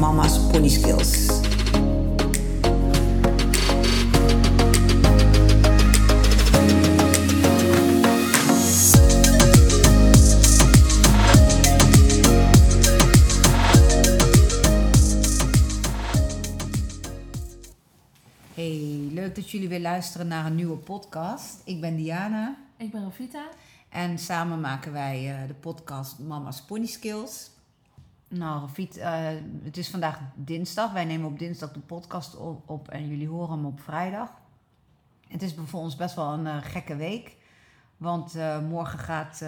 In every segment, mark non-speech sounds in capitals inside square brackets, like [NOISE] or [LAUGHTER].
Mama's Pony Skills. Hey, leuk dat jullie weer luisteren naar een nieuwe podcast. Ik ben Diana. Ik ben Rafita. En samen maken wij uh, de podcast Mama's Pony Skills. Nou, Rafiet, uh, het is vandaag dinsdag. Wij nemen op dinsdag de podcast op, en jullie horen hem op vrijdag. Het is voor ons best wel een uh, gekke week. Want uh, morgen gaat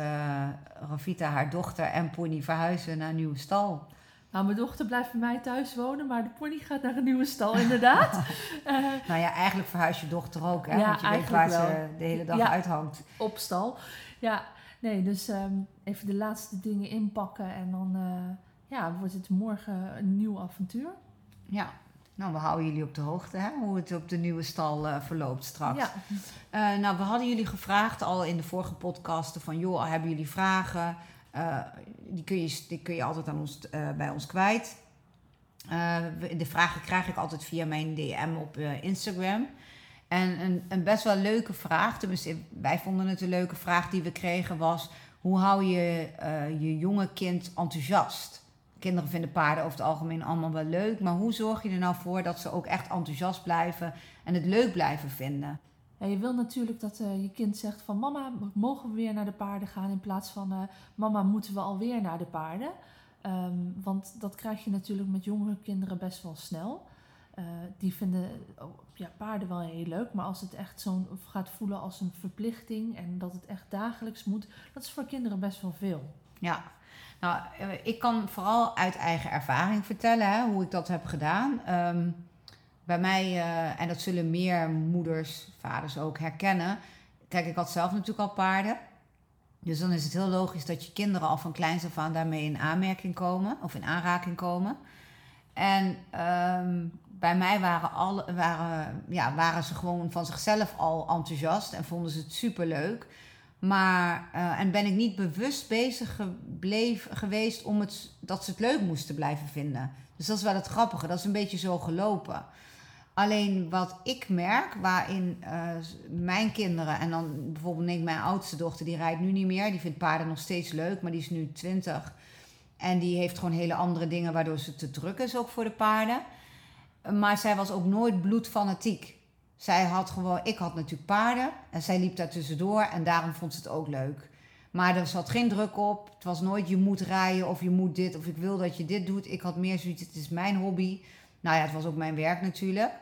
Rafita, haar dochter en pony verhuizen naar een nieuwe stal. Nou, mijn dochter blijft bij mij thuis wonen, maar de pony gaat naar een nieuwe stal, inderdaad. [LAUGHS] nou ja, eigenlijk verhuist je dochter ook, hè? Ja, want je weet waar wel. ze de hele dag ja, uithangt. Op stal. Ja, nee, dus um, even de laatste dingen inpakken en dan ja, wordt het morgen een nieuw avontuur. Ja, nou, we houden jullie op de hoogte hè, hoe het op de nieuwe stal uh, verloopt straks. Ja. Uh, nou, we hadden jullie gevraagd al in de vorige podcasten van... joh, hebben jullie vragen? Uh, die, kun je, die kun je altijd aan ons, bij ons kwijt. de vragen krijg ik altijd via mijn DM op Instagram. En een, een best wel leuke vraag, tenminste wij vonden het een leuke vraag die we kregen... was hoe hou je je jonge kind enthousiast? Kinderen vinden paarden over het algemeen allemaal wel leuk. Maar hoe zorg je er nou voor dat ze ook echt enthousiast blijven en het leuk blijven vinden? Ja, je wil natuurlijk dat uh, je kind zegt van mama, mogen we weer naar de paarden gaan? In plaats van uh, mama, moeten we alweer naar de paarden? Um, want dat krijg je natuurlijk met jongere kinderen best wel snel. Uh, die vinden oh, ja, paarden wel heel leuk, maar als het echt zo gaat voelen als een verplichting en dat het echt dagelijks moet, dat is voor kinderen best wel veel. Ja, nou, eh, ik kan vooral uit eigen ervaring vertellen hè, hoe ik dat heb gedaan. Ehm, bij mij, uh, en dat zullen meer moeders, vaders ook herkennen. Kijk, ik had zelf natuurlijk al paarden. Dus dan is het heel logisch dat je kinderen al van kleins af aan daarmee in aanmerking komen of in aanraking komen. En um, bij mij waren, alle, waren, ja, waren ze gewoon van zichzelf al enthousiast en vonden ze het superleuk. Maar, uh, en ben ik niet bewust bezig gebleef, geweest om het, dat ze het leuk moesten blijven vinden. Dus dat is wel het grappige. Dat is een beetje zo gelopen. Alleen wat ik merk, waarin uh, mijn kinderen, en dan bijvoorbeeld ik mijn oudste dochter, die rijdt nu niet meer. Die vindt paarden nog steeds leuk, maar die is nu 20. En die heeft gewoon hele andere dingen waardoor ze te druk is ook voor de paarden. Maar zij was ook nooit bloedfanatiek. Zij had gewoon, ik had natuurlijk paarden en zij liep daar tussendoor en daarom vond ze het ook leuk. Maar er zat geen druk op. Het was nooit je moet rijden of je moet dit of ik wil dat je dit doet. Ik had meer zoiets, het is mijn hobby. Nou ja, het was ook mijn werk natuurlijk.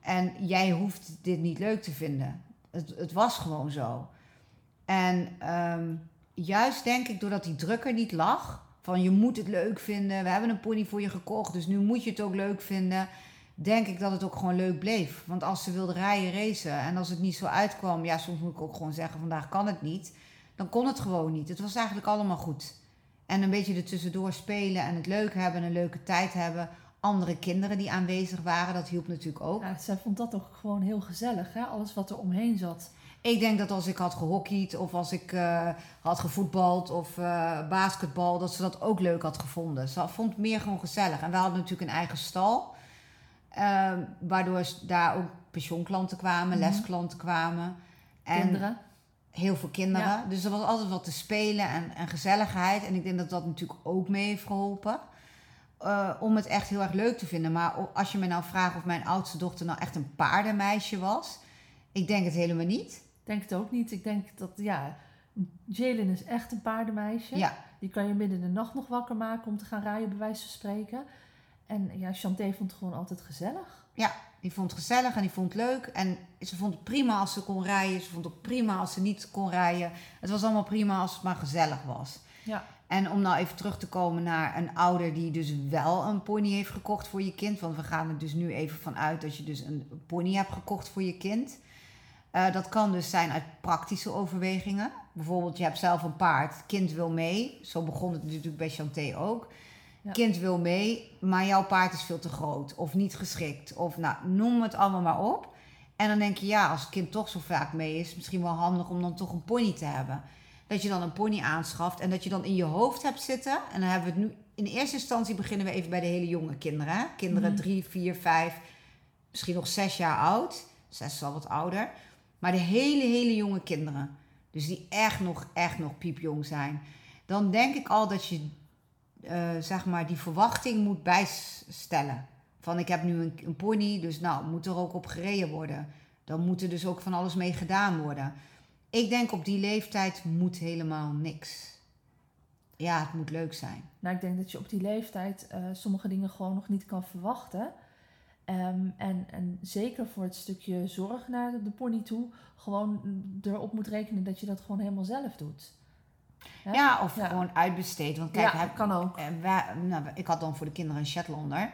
En jij hoeft dit niet leuk te vinden. Het, het was gewoon zo. En um, juist denk ik, doordat die druk er niet lag, van je moet het leuk vinden, we hebben een pony voor je gekocht, dus nu moet je het ook leuk vinden denk ik dat het ook gewoon leuk bleef. Want als ze wilde rijden, racen en als het niet zo uitkwam, ja, soms moet ik ook gewoon zeggen: vandaag kan het niet. Dan kon het gewoon niet. Het was eigenlijk allemaal goed. En een beetje er tussendoor spelen en het leuk hebben, een leuke tijd hebben. Andere kinderen die aanwezig waren, dat hielp natuurlijk ook. Ja, zij vond dat ook gewoon heel gezellig, hè? alles wat er omheen zat. Ik denk dat als ik had gehockeyd of als ik uh, had gevoetbald of uh, basketbal, dat ze dat ook leuk had gevonden. Ze vond het meer gewoon gezellig. En we hadden natuurlijk een eigen stal. Uh, waardoor daar ook pensioenklanten kwamen, mhm. lesklanten kwamen. En kinderen. Heel veel kinderen. Dus er was altijd wat te spelen en, en gezelligheid. En ik denk dat dat natuurlijk ook mee heeft geholpen. Uh, om het echt heel erg leuk te vinden. Maar als je me nou vraagt of mijn oudste dochter nou echt een paardenmeisje was. Ik denk het helemaal niet. Ik denk het ook niet. Ik denk dat, ja, Jalen is echt een paardenmeisje. Ja. Die kan je midden in de nacht nog wakker maken om te gaan rijden, bij wijze van spreken. En ja, Chanté vond het gewoon altijd gezellig. Ja, die vond het gezellig en die vond het leuk. En ze vond het prima als ze kon rijden. Ze vond het prima als ze niet kon rijden. Het was allemaal prima als het maar gezellig was. Ja. En om nou even terug te komen naar een ouder die dus wel een pony heeft gekocht voor je kind. Want we gaan er dus nu even van uit dat je dus een pony hebt gekocht voor je kind. Uh, dat kan dus zijn uit praktische overwegingen. Bijvoorbeeld, je hebt zelf een paard, kind wil mee. Zo begon het natuurlijk bij Chanté ook. Ja. Kind wil mee, maar jouw paard is veel te groot of niet geschikt. Of nou, noem het allemaal maar op. En dan denk je, ja, als het kind toch zo vaak mee is, misschien wel handig om dan toch een pony te hebben. Dat je dan een pony aanschaft en dat je dan in je hoofd hebt zitten. En dan hebben we het nu, in eerste instantie beginnen we even bij de hele jonge kinderen. Hè? Kinderen mm. drie, vier, vijf, misschien nog zes jaar oud. Zes is al wat ouder. Maar de hele, hele jonge kinderen. Dus die echt nog, echt nog piepjong zijn. Dan denk ik al dat je, uh, zeg maar, die verwachting moet bijstellen. Van ik heb nu een, een pony, dus nou, moet er ook op gereden worden. Dan moet er dus ook van alles mee gedaan worden. Ik denk op die leeftijd moet helemaal niks. Ja, het moet leuk zijn. Nou, ik denk dat je op die leeftijd uh, sommige dingen gewoon nog niet kan verwachten. Um, en, en zeker voor het stukje zorg naar de, pony toe, gewoon erop moet rekenen dat je dat gewoon helemaal zelf doet. Ja, of gewoon uitbesteed. Want kijk, ja, heb, kan ook. Eh, wij, nou, ik had dan voor de kinderen een Shetlander.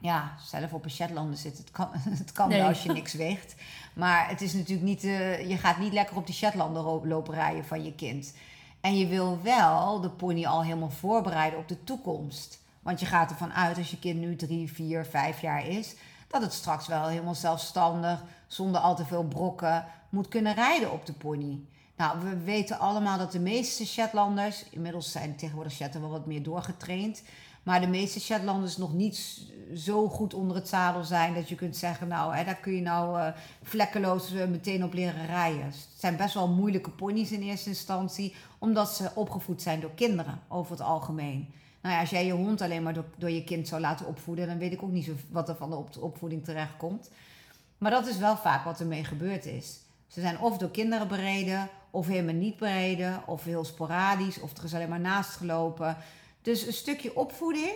Ja, zelf op een Shetlander zitten, het kan, [LAUGHS] het kan wel als je niks [LAUGHS] weegt. Maar het is natuurlijk niet, uh, je gaat niet lekker op die Shetlander lopen rijden van je kind. En je wil wel de pony al helemaal voorbereiden op de toekomst. Want je gaat ervan uit, als je kind nu drie, vier, vijf jaar is, dat het straks wel helemaal zelfstandig, zonder al te veel brokken, moet kunnen rijden op de pony. Nou, we weten allemaal dat de meeste Shetlanders, inmiddels zijn tegenwoordig Shetten wel wat meer doorgetraind, maar de meeste Shetlanders nog niet zo goed onder het zadel zijn dat je kunt zeggen, nou, hè, daar kun je nou uh, vlekkeloos uh, meteen op leren rijden. Het zijn best wel moeilijke ponies in eerste instantie, omdat ze opgevoed zijn door kinderen over het algemeen. Nou ja, als jij je hond alleen maar door, door je kind zou laten opvoeden, dan weet ik ook niet zo wat er van de, op opvoeding terecht komt. Maar dat is wel vaak wat ermee gebeurd is. Ze zijn of door kinderen bereden, of helemaal niet bereden, of heel sporadisch, of er is alleen maar naast gelopen. Dus een stukje opvoeding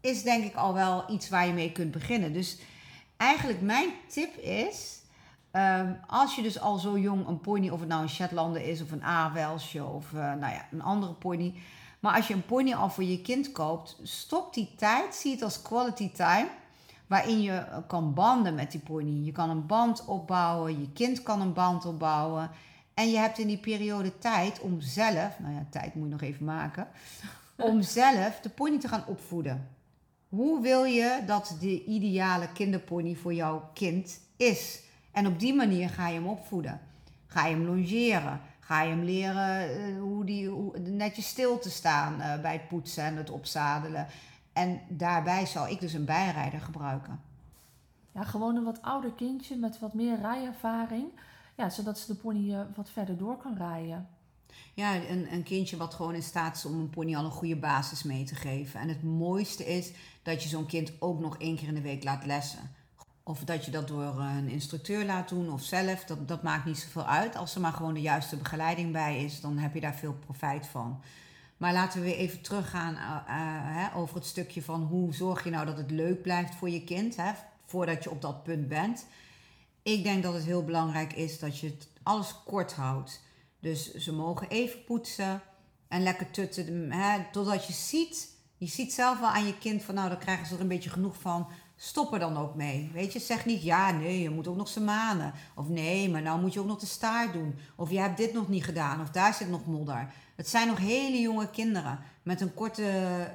is denk ik al wel iets waar je mee kunt beginnen. Dus eigenlijk mijn tip is, ehm, als je dus al zo jong een pony, of het nou een Shetlander is, of een A-Welsje, of uh, nou ja, een andere pony maar als je een pony al voor je kind koopt, stop die tijd, zie het als quality time, waarin je eh, kan banden met die pony. Je kan een band opbouwen, je kind kan een band opbouwen. En je hebt in die periode tijd om zelf, nou ja, tijd moet je nog even maken, [LAUGHS] om zelf de pony te gaan opvoeden. Hoe wil je dat de ideale kinderpony voor jouw kind is? En op die manier ga je hem opvoeden. Ga je hem longeren? Ga je hem leren uh, hoe die hoe, netjes stil te staan uh, bij het poetsen en het opzadelen. En daarbij zal ik dus een bijrijder gebruiken. Ja, gewoon een wat ouder kindje met wat meer rijervaring. Ja, zodat ze de pony uh, wat verder door kan rijden. Ja, een, een kindje wat gewoon in staat is om een pony al een goede basis mee te geven. En het mooiste is dat je zo'n kind ook nog één keer in de week laat lessen. Of dat je dat door een instructeur laat doen of zelf, dat, dat maakt niet zoveel uit. Als er maar gewoon de juiste begeleiding bij is, dan heb je daar veel profijt van. Maar laten we weer even teruggaan uh, over het stukje van hoe zorg je nou dat het leuk blijft voor je kind, hè, voordat je op dat punt bent. Ik denk dat het heel belangrijk is dat je alles kort houdt. Dus ze mogen even poetsen en lekker tutten, hè, totdat je ziet, je ziet zelf wel aan je kind van nou, dan krijgen ze er een beetje genoeg van Stop er dan ook mee. Weet je, zeg niet ja, nee, je moet ook nog ze manen. Of nee, maar nou moet je ook nog de staart doen. Of je hebt dit nog niet gedaan. Of daar zit nog modder. Het zijn nog hele jonge kinderen met een korte...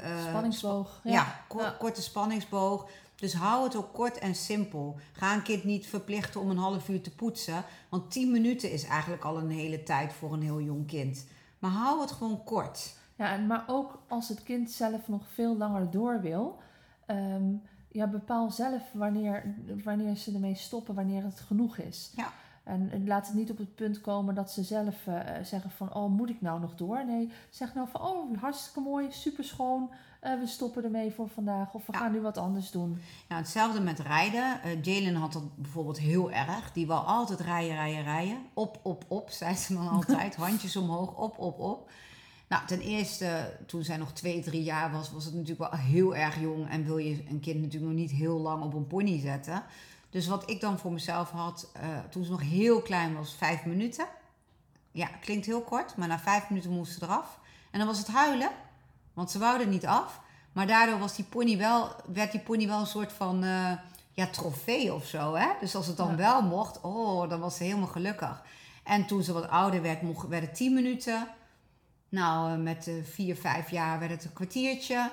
Uh, spanningsboog. Ja, korte spanningsboog. Dus hou het ook kort en simpel. Ga een kind niet verplichten om een half uur te poetsen. Want 10 minuten is eigenlijk al een hele tijd voor een heel jong kind. Maar hou het gewoon kort. Ja, maar ook als het kind zelf nog veel langer door wil... Ehm, ja, bepaal zelf wanneer, wanneer ze ermee stoppen, wanneer het genoeg is. Ja. En, laat het niet op het punt komen dat ze zelf uh, zeggen van, oh, moet ik nou nog door? Nee, zeg nou van, oh, hartstikke mooi, super schoon, uh, we stoppen ermee voor vandaag of we gaan nu wat anders doen. Ja, hetzelfde met rijden. Uh, Jalen had dat bijvoorbeeld heel erg. Die wou altijd rijden, rijden, rijden. Op, op, op, zei ze dan [LAUGHS] altijd. Handjes omhoog, op, op, op. Nou, ten eerste, toen zij nog twee, drie jaar was, was het natuurlijk wel heel erg jong. En wil je een kind natuurlijk nog niet heel lang op een pony zetten. Dus wat ik dan voor mezelf had, uh, toen ze nog heel klein was, vijf minuten. Ja, klinkt heel kort, maar na vijf minuten moest ze eraf. En dan was het huilen, want ze wouden niet af. Maar daardoor was die pony wel, werd die pony wel een soort van uh, ja, trofee of zo. Hè? Dus als het dan wel mocht, oh, dan was ze helemaal gelukkig. En toen ze wat ouder werd, mocht, werd het 10 minuten. Nou, eh, met uh, vier, vijf jaar werd het een kwartiertje.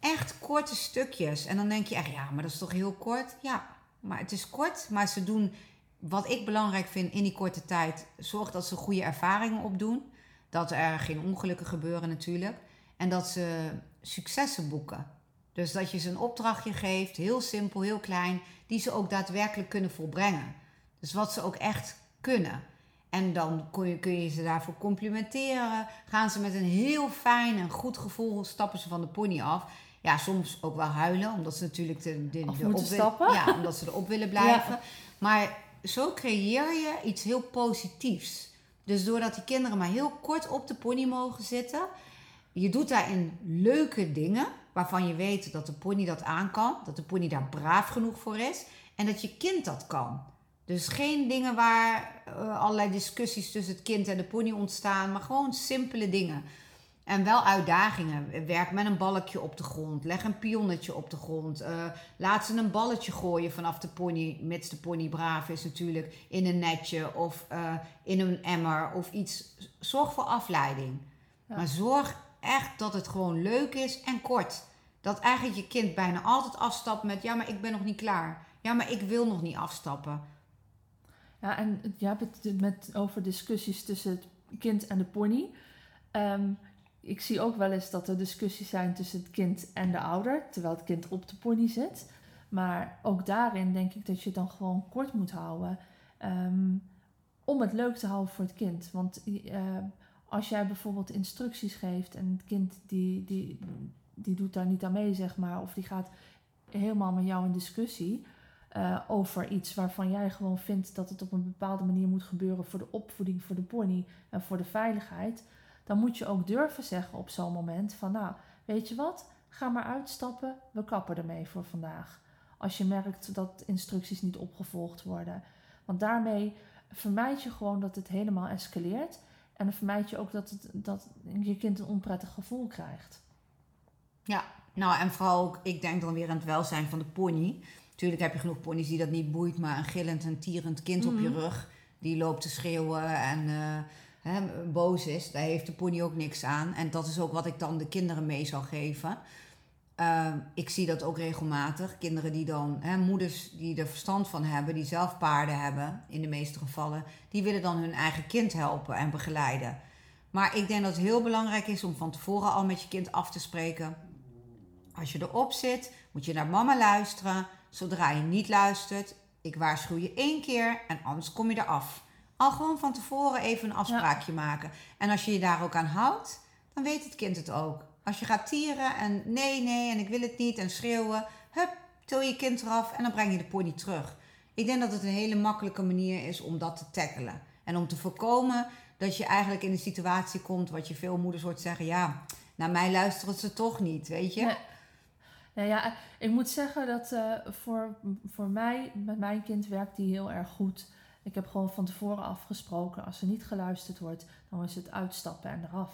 Echt korte stukjes. En dan denk je echt, ja, maar dat is toch heel kort? Ja, maar het is kort. Maar ze doen, wat ik belangrijk vind in die korte tijd, zorg dat ze goede ervaringen opdoen. Dat er geen ongelukken gebeuren natuurlijk. En dat ze successen boeken. Dus dat je ze een opdrachtje geeft, heel simpel, heel klein, die ze ook daadwerkelijk kunnen volbrengen. Dus wat ze ook echt kunnen. En dan kun je, kun je ze daarvoor complimenteren. Gaan ze met een heel fijn en goed gevoel, stappen ze van de pony af. Ja, soms ook wel huilen, omdat ze natuurlijk de, de, de op stappen. Ja, omdat ze erop willen blijven. Maar zo creëer je iets heel positiefs. Dus doordat die kinderen maar heel kort op de pony mogen zitten, je doet daarin leuke dingen waarvan je weet dat de pony dat aan kan, dat de pony daar braaf genoeg voor is en dat je kind dat kan. Dus geen dingen waar uh, allerlei discussies tussen het kind en de pony ontstaan, maar gewoon simpele dingen. En wel uitdagingen. Werk met een balkje op de grond. Leg een pionnetje op de grond. Uh, laat ze een balletje gooien vanaf de pony, mits de pony braaf is natuurlijk, in een netje of uh, in een emmer of iets. Zorg voor afleiding. Ja. Maar zorg echt dat het gewoon leuk is en kort. Dat eigenlijk je kind bijna altijd afstapt met: ja, maar ik ben nog niet klaar. Ja, maar ik wil nog niet afstappen. Ja, en je hebt het met, over discussies tussen het kind en de pony. Um, ik zie ook wel eens dat er discussies zijn tussen het kind en de ouder, terwijl het kind op de pony zit. Maar ook daarin denk ik dat je het dan gewoon kort moet houden. Um, om het leuk te houden voor het kind. Want uh, als jij bijvoorbeeld instructies geeft en het kind die, die, die doet daar niet aan mee, zeg maar, of die gaat helemaal met jou in discussie uh, over iets waarvan jij gewoon vindt dat het op een bepaalde manier moet gebeuren voor de opvoeding, voor de pony en voor de veiligheid, dan moet je ook durven zeggen op zo'n moment van nou, weet je wat, ga maar uitstappen, we kappen ermee voor vandaag. Als je merkt dat instructies niet opgevolgd worden. Want daarmee vermijd je gewoon dat het helemaal escaleert. En dan vermijd je ook dat, dat je kind een onprettig gevoel krijgt. Ja, nou en vooral ook, ik denk dan weer aan het welzijn van de pony. Tuurlijk heb je genoeg ponies die dat niet boeit, maar een gillend en tierend kind op je mhm. rug, die loopt te schreeuwen en uh, hè, boos is, daar heeft de pony ook niks aan. En dat is ook wat ik dan de kinderen mee zou geven. Uh, ik zie dat ook regelmatig. Kinderen die dan, hè, moeders die er verstand van hebben, die zelf paarden hebben, in de meeste gevallen, die willen dan hun eigen kind helpen en begeleiden. Maar ik denk dat het heel belangrijk is om van tevoren al met je kind af te spreken. Als je erop zit, moet je naar mama luisteren. Zodra je niet luistert, ik waarschuw je één keer en anders kom je eraf. Al gewoon van tevoren even een afspraakje maken. En als je je daar ook aan houdt, dan weet het kind het ook. Als je gaat tieren en nee, nee en ik wil het niet en schreeuwen, hup, til je kind eraf en dan breng je de pony terug. Ik denk dat het een hele makkelijke manier is om dat te tackelen. En om te voorkomen dat je eigenlijk in een situatie komt wat je veel moeders hoort zeggen: ja, naar mij luisteren ze toch niet, weet je? Nou ja, ik moet zeggen dat uh, voor, voor mij, met mijn kind werkt die heel erg goed. Ik heb gewoon van tevoren afgesproken, als er niet geluisterd wordt, dan is het uitstappen en eraf.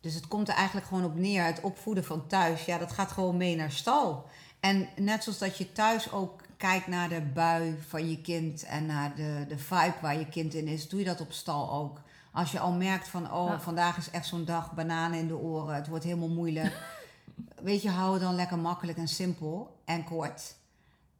Dus het komt er eigenlijk gewoon op neer, het opvoeden van thuis, ja, dat gaat gewoon mee naar stal. En net zoals dat je thuis ook kijkt naar de bui van je kind en naar de, de vibe waar je kind in is, doe je dat op stal ook. Als je al merkt van, oh, vandaag is echt zo'n dag, bananen in de oren, het wordt helemaal moeilijk. [LAUGHS] weet je, hou dan lekker makkelijk en simpel en kort.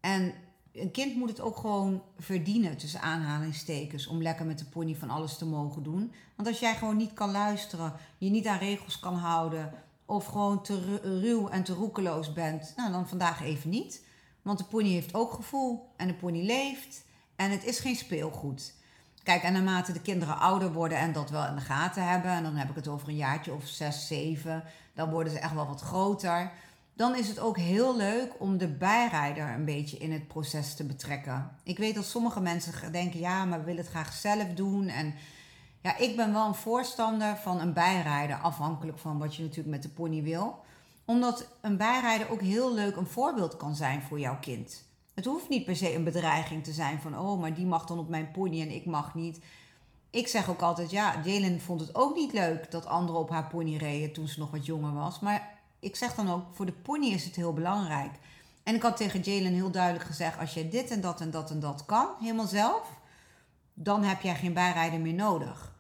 En een kind moet het ook gewoon verdienen, tussen aanhalingstekens, om lekker met de pony van alles te mogen doen. Want als jij gewoon niet kan luisteren, je niet aan regels kan houden, of gewoon te ruw en te roekeloos bent, nou dan vandaag even niet. Want de pony heeft ook gevoel en de pony leeft en het is geen speelgoed. Kijk, en naarmate de kinderen ouder worden en dat wel in de gaten hebben, en dan heb ik het over een jaartje of zes, zeven, dan worden ze echt wel wat groter. Dan is het ook heel leuk om de bijrijder een beetje in het proces te betrekken. Ik weet dat sommige mensen denken, ja, maar we willen het graag zelf doen. En ja, ik ben wel een voorstander van een bijrijder, afhankelijk van wat je natuurlijk met de pony wil. Omdat een bijrijder ook heel leuk een voorbeeld kan zijn voor jouw kind. Het hoeft niet per se een bedreiging te zijn van, oh, maar die mag dan op mijn pony en ik mag niet. Ik zeg ook altijd, ja, Jalen vond het ook niet leuk dat anderen op haar pony reden toen ze nog wat jonger was. Maar ik zeg dan ook, voor de pony is het heel belangrijk. En ik had tegen Jalen heel duidelijk gezegd, als je dit en dat en dat en dat kan, helemaal zelf, dan heb jij geen bijrijder meer nodig.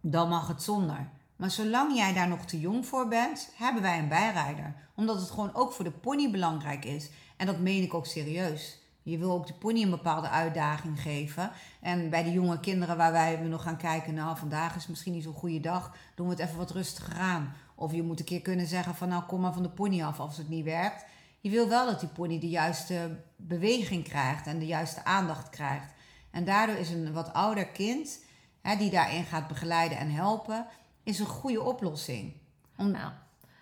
Dan mag het zonder. Maar zolang jij daar nog te jong voor bent, hebben wij een bijrijder. Omdat het gewoon ook voor de pony belangrijk is. En dat meen ik ook serieus. Je wil ook de pony een bepaalde uitdaging geven. En bij de jonge kinderen waar wij nog gaan kijken, nou vandaag is misschien niet zo'n goede dag, doen we het even wat rustiger aan. Of je moet een keer kunnen zeggen van nou kom maar van de pony af als het niet werkt. Je wil wel dat die pony de juiste beweging krijgt en de juiste aandacht krijgt. En daardoor is een wat ouder kind, hè, die daarin gaat begeleiden en helpen, is een goede oplossing. Nou,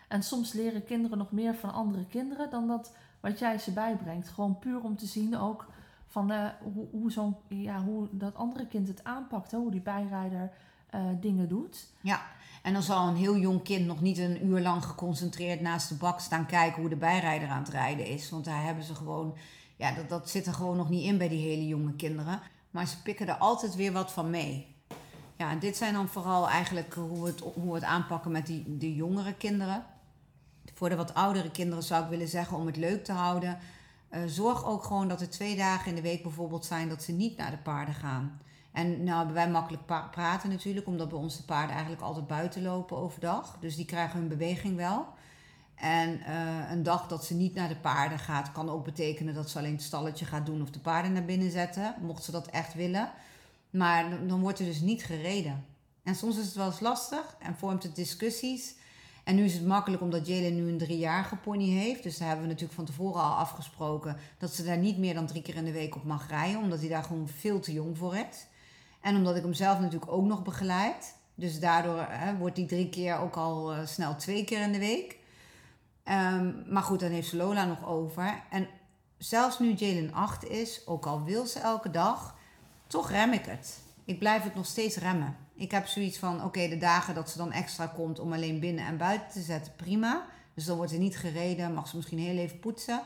en soms leren kinderen nog meer van andere kinderen dan dat wat jij ze bijbrengt. Gewoon puur om te zien ook van uh, hoe, hoe, zo'n, ja, hoe dat andere kind het aanpakt, hè? hoe die bijrijder uh, dingen doet. Ja, en dan zal een heel jong kind nog niet een uur lang geconcentreerd naast de bak staan kijken hoe de bijrijder aan het rijden is. Want daar hebben ze gewoon, ja, dat, dat zit er gewoon nog niet in bij die hele jonge kinderen. Maar ze pikken er altijd weer wat van mee. Ja, en dit zijn dan vooral eigenlijk hoe we het, hoe het aanpakken met die, de jongere kinderen. Voor de wat oudere kinderen zou ik willen zeggen om het leuk te houden. Uh, zorg ook gewoon dat er twee dagen in de week bijvoorbeeld zijn dat ze niet naar de paarden gaan. En nou hebben wij makkelijk praten natuurlijk, omdat bij ons de paarden eigenlijk altijd buiten lopen overdag. Dus die krijgen hun beweging wel. En uh, een dag dat ze niet naar de paarden gaat, kan ook betekenen dat ze alleen het stalletje gaat doen of de paarden naar binnen zetten, mocht ze dat echt willen. Maar dan wordt er dus niet gereden. En soms is het wel eens lastig en vormt het discussies. En nu is het makkelijk omdat Jalen nu een driejarige pony heeft. Dus daar hebben we natuurlijk van tevoren al afgesproken dat ze daar niet meer dan drie keer in de week op mag rijden. Omdat hij daar gewoon veel te jong voor is. En omdat ik hem zelf natuurlijk ook nog begeleid. Dus daardoor hè, wordt die drie keer ook al uh, snel twee keer in de week. Um, maar goed, dan heeft ze Lola nog over. En zelfs nu Jalen 8 is, ook al wil ze elke dag, toch rem ik het. Ik blijf het nog steeds remmen. Ik heb zoiets van, oké, de dagen dat ze dan extra komt om alleen binnen en buiten te zetten, prima. Dus dan wordt er niet gereden, mag ze misschien heel even poetsen.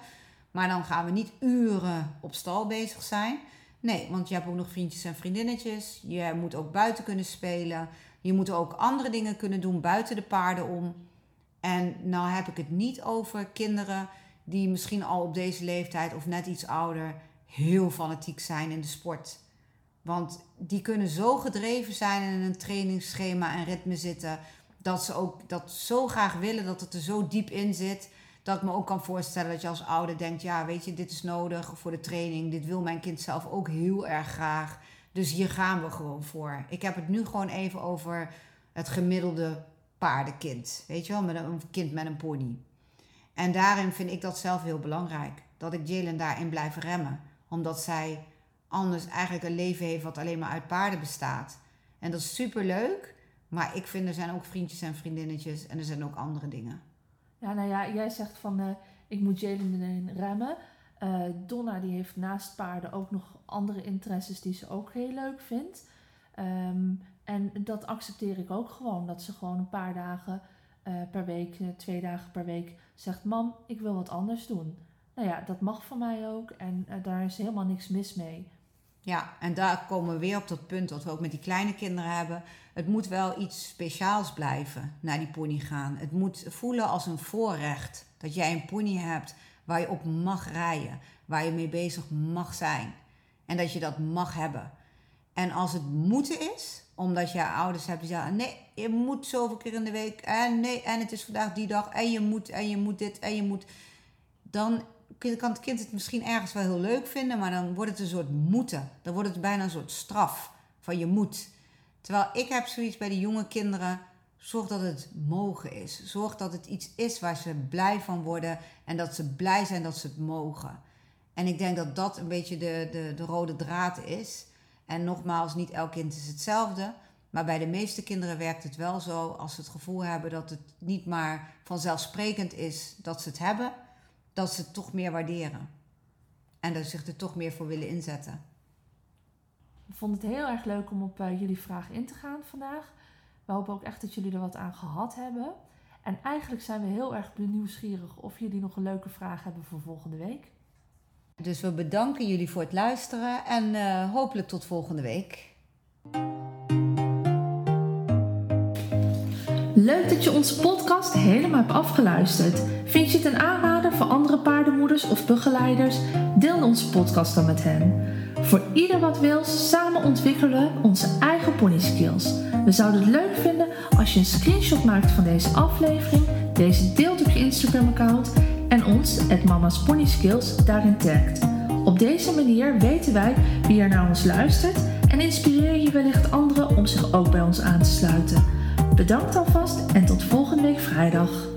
Maar dan gaan we niet uren op stal bezig zijn. Nee, want je hebt ook nog vriendjes en vriendinnetjes. Je moet ook buiten kunnen spelen. Je moet ook andere dingen kunnen doen buiten de paarden om. En nou heb ik het niet over kinderen die misschien al op deze leeftijd of net iets ouder heel fanatiek zijn in de sport. Want die kunnen zo gedreven zijn in een trainingsschema en ritme zitten. Dat ze ook dat zo graag willen, dat het er zo diep in zit. Dat ik me ook kan voorstellen dat je als ouder denkt: ja, weet je, dit is nodig voor de training. Dit wil mijn kind zelf ook heel erg graag. Dus hier gaan we gewoon voor. Ik heb het nu gewoon even over het gemiddelde paardenkind. Weet je wel, met een kind met een pony. En daarin vind ik dat zelf heel belangrijk. Dat ik Jalen daarin blijf remmen. Omdat zij anders eigenlijk een leven heeft wat alleen maar uit paarden bestaat. En dat is super leuk. Maar ik vind er zijn ook vriendjes en vriendinnetjes en er zijn ook andere dingen. Ja, nou ja, jij zegt van uh, ik moet Jalen remmen. Uh, Donna die heeft naast paarden ook nog andere interesses die ze ook heel leuk vindt. Um, en dat accepteer ik ook gewoon. Dat ze gewoon een paar dagen uh, per week, twee dagen per week zegt: Mam, ik wil wat anders doen. Nou ja, dat mag van mij ook en daar is helemaal niks mis mee. Ja, en daar komen we weer op dat punt wat we ook met die kleine kinderen hebben. Het moet wel iets speciaals blijven naar die pony gaan. Het moet voelen als een voorrecht dat jij een pony hebt waar je op mag rijden, waar je mee bezig mag zijn. En dat je dat mag hebben. En als het moeten is, omdat je ouders hebt die zeggen: nee, je moet zoveel keer in de week. En nee, en het is vandaag die dag. En je moet, en je moet dit, en je moet. Dan kan het kind het misschien ergens wel heel leuk vinden, maar dan wordt het een soort moeten. Dan wordt het bijna een soort straf van je moet. Terwijl ik heb zoiets bij de jonge kinderen. Zorg dat het mogen is. Zorg dat het iets is waar ze blij van worden en dat ze blij zijn dat ze het mogen. En ik denk dat dat een beetje de, de, de rode draad is. En nogmaals, niet elk kind is hetzelfde. Maar bij de meeste kinderen werkt het wel zo als ze het gevoel hebben dat het niet maar vanzelfsprekend is dat ze het hebben, dat ze het toch meer waarderen. En dat ze zich er toch meer voor willen inzetten. We vonden het heel erg leuk om op uh, jullie vraag in te gaan vandaag. We hopen ook echt dat jullie er wat aan gehad hebben. En eigenlijk zijn we heel erg nieuwsgierig of jullie nog een leuke vraag hebben voor volgende week. Dus we bedanken jullie voor het luisteren en uh, hopelijk tot volgende week. Leuk dat je onze podcast helemaal hebt afgeluisterd. Vind je het een aanrader voor andere paardenmoeders of begeleiders? Deel onze podcast dan met hen. Voor ieder wat wil, samen ontwikkelen we onze eigen pony skills. We zouden het leuk vinden als je een screenshot maakt van deze aflevering, deze deelt op je Instagram account en ons, het Mama's Pony Skills, daarin tagt. Op deze manier weten wij wie er naar ons luistert en inspireer je wellicht anderen om zich ook bij ons aan te sluiten. Bedankt alvast en tot volgende week vrijdag.